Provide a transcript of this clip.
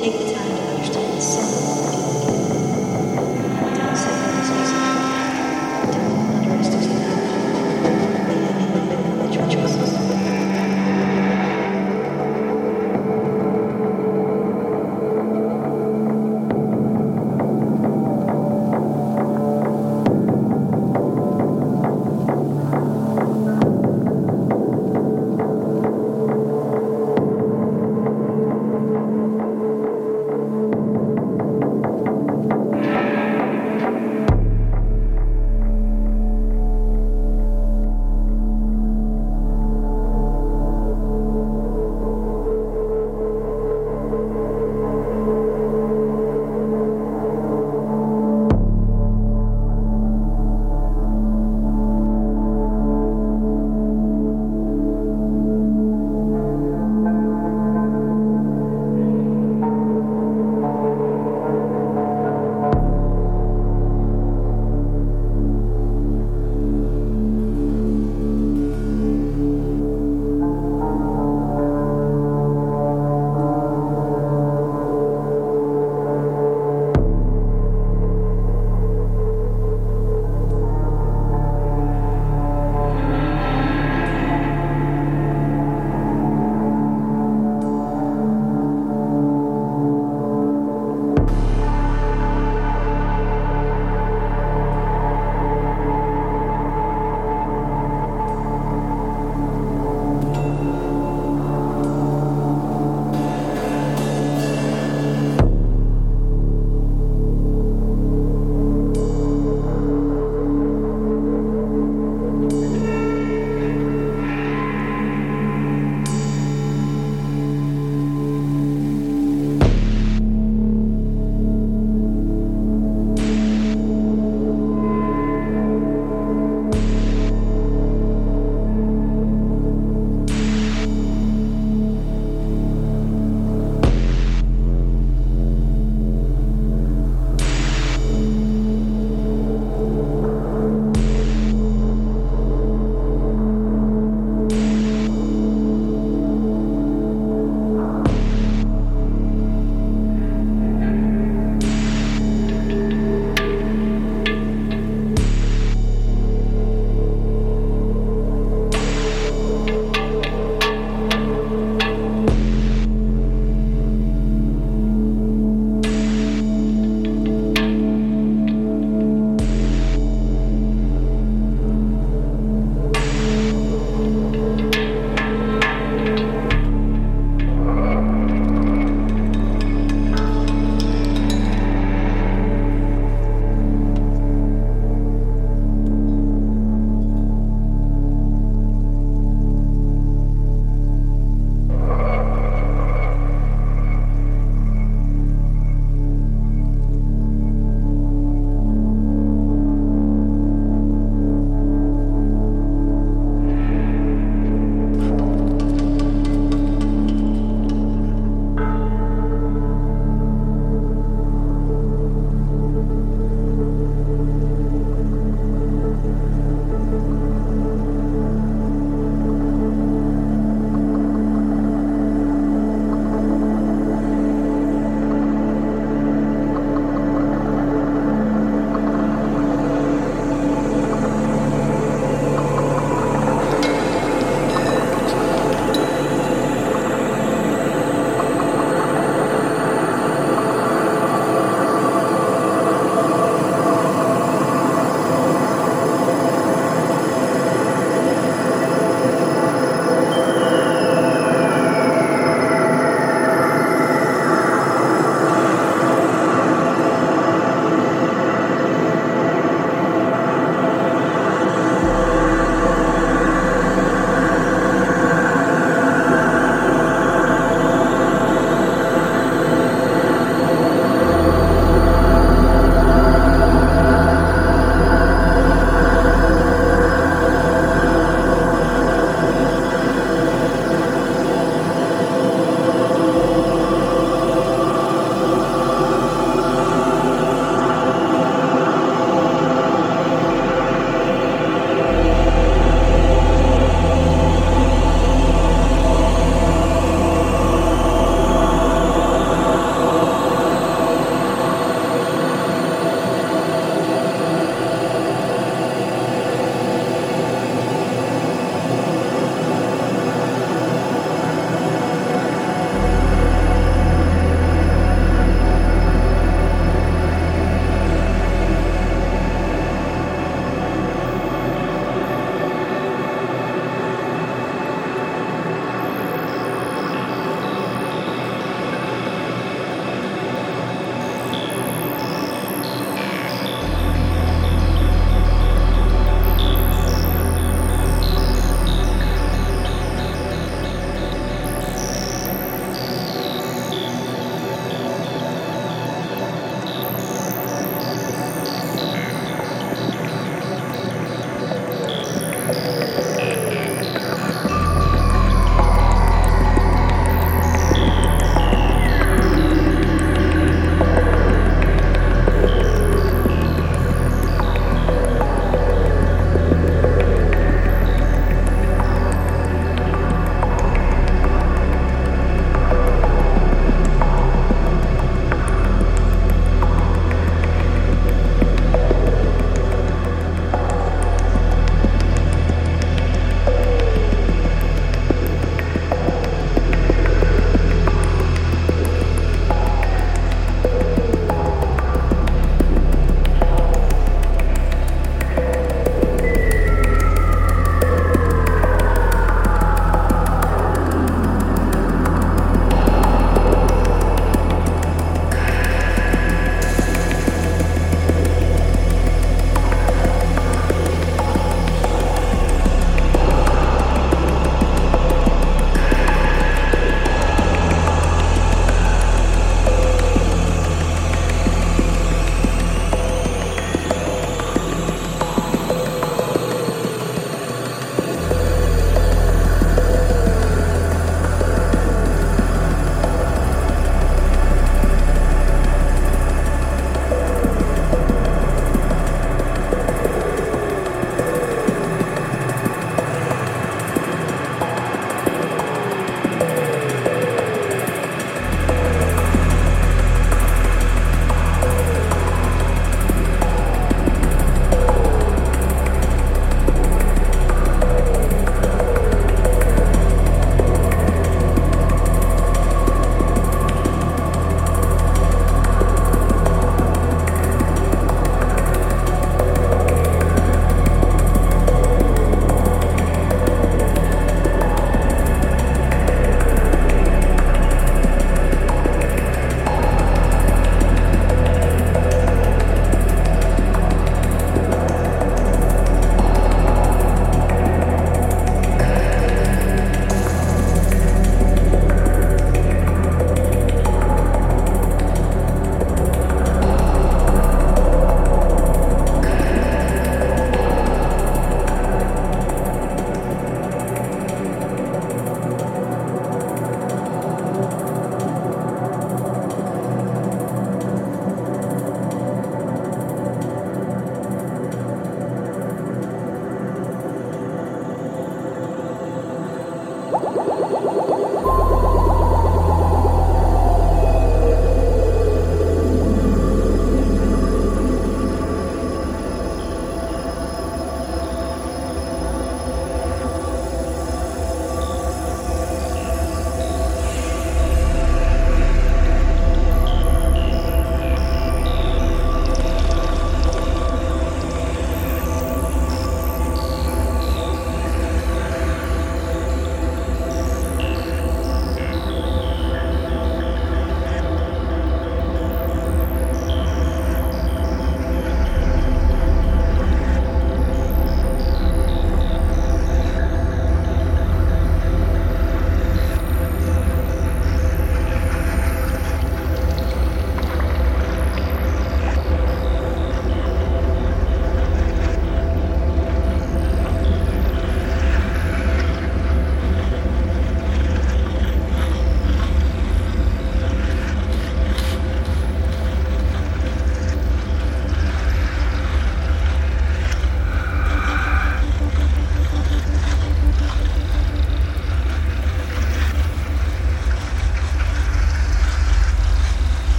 Take the time to understand the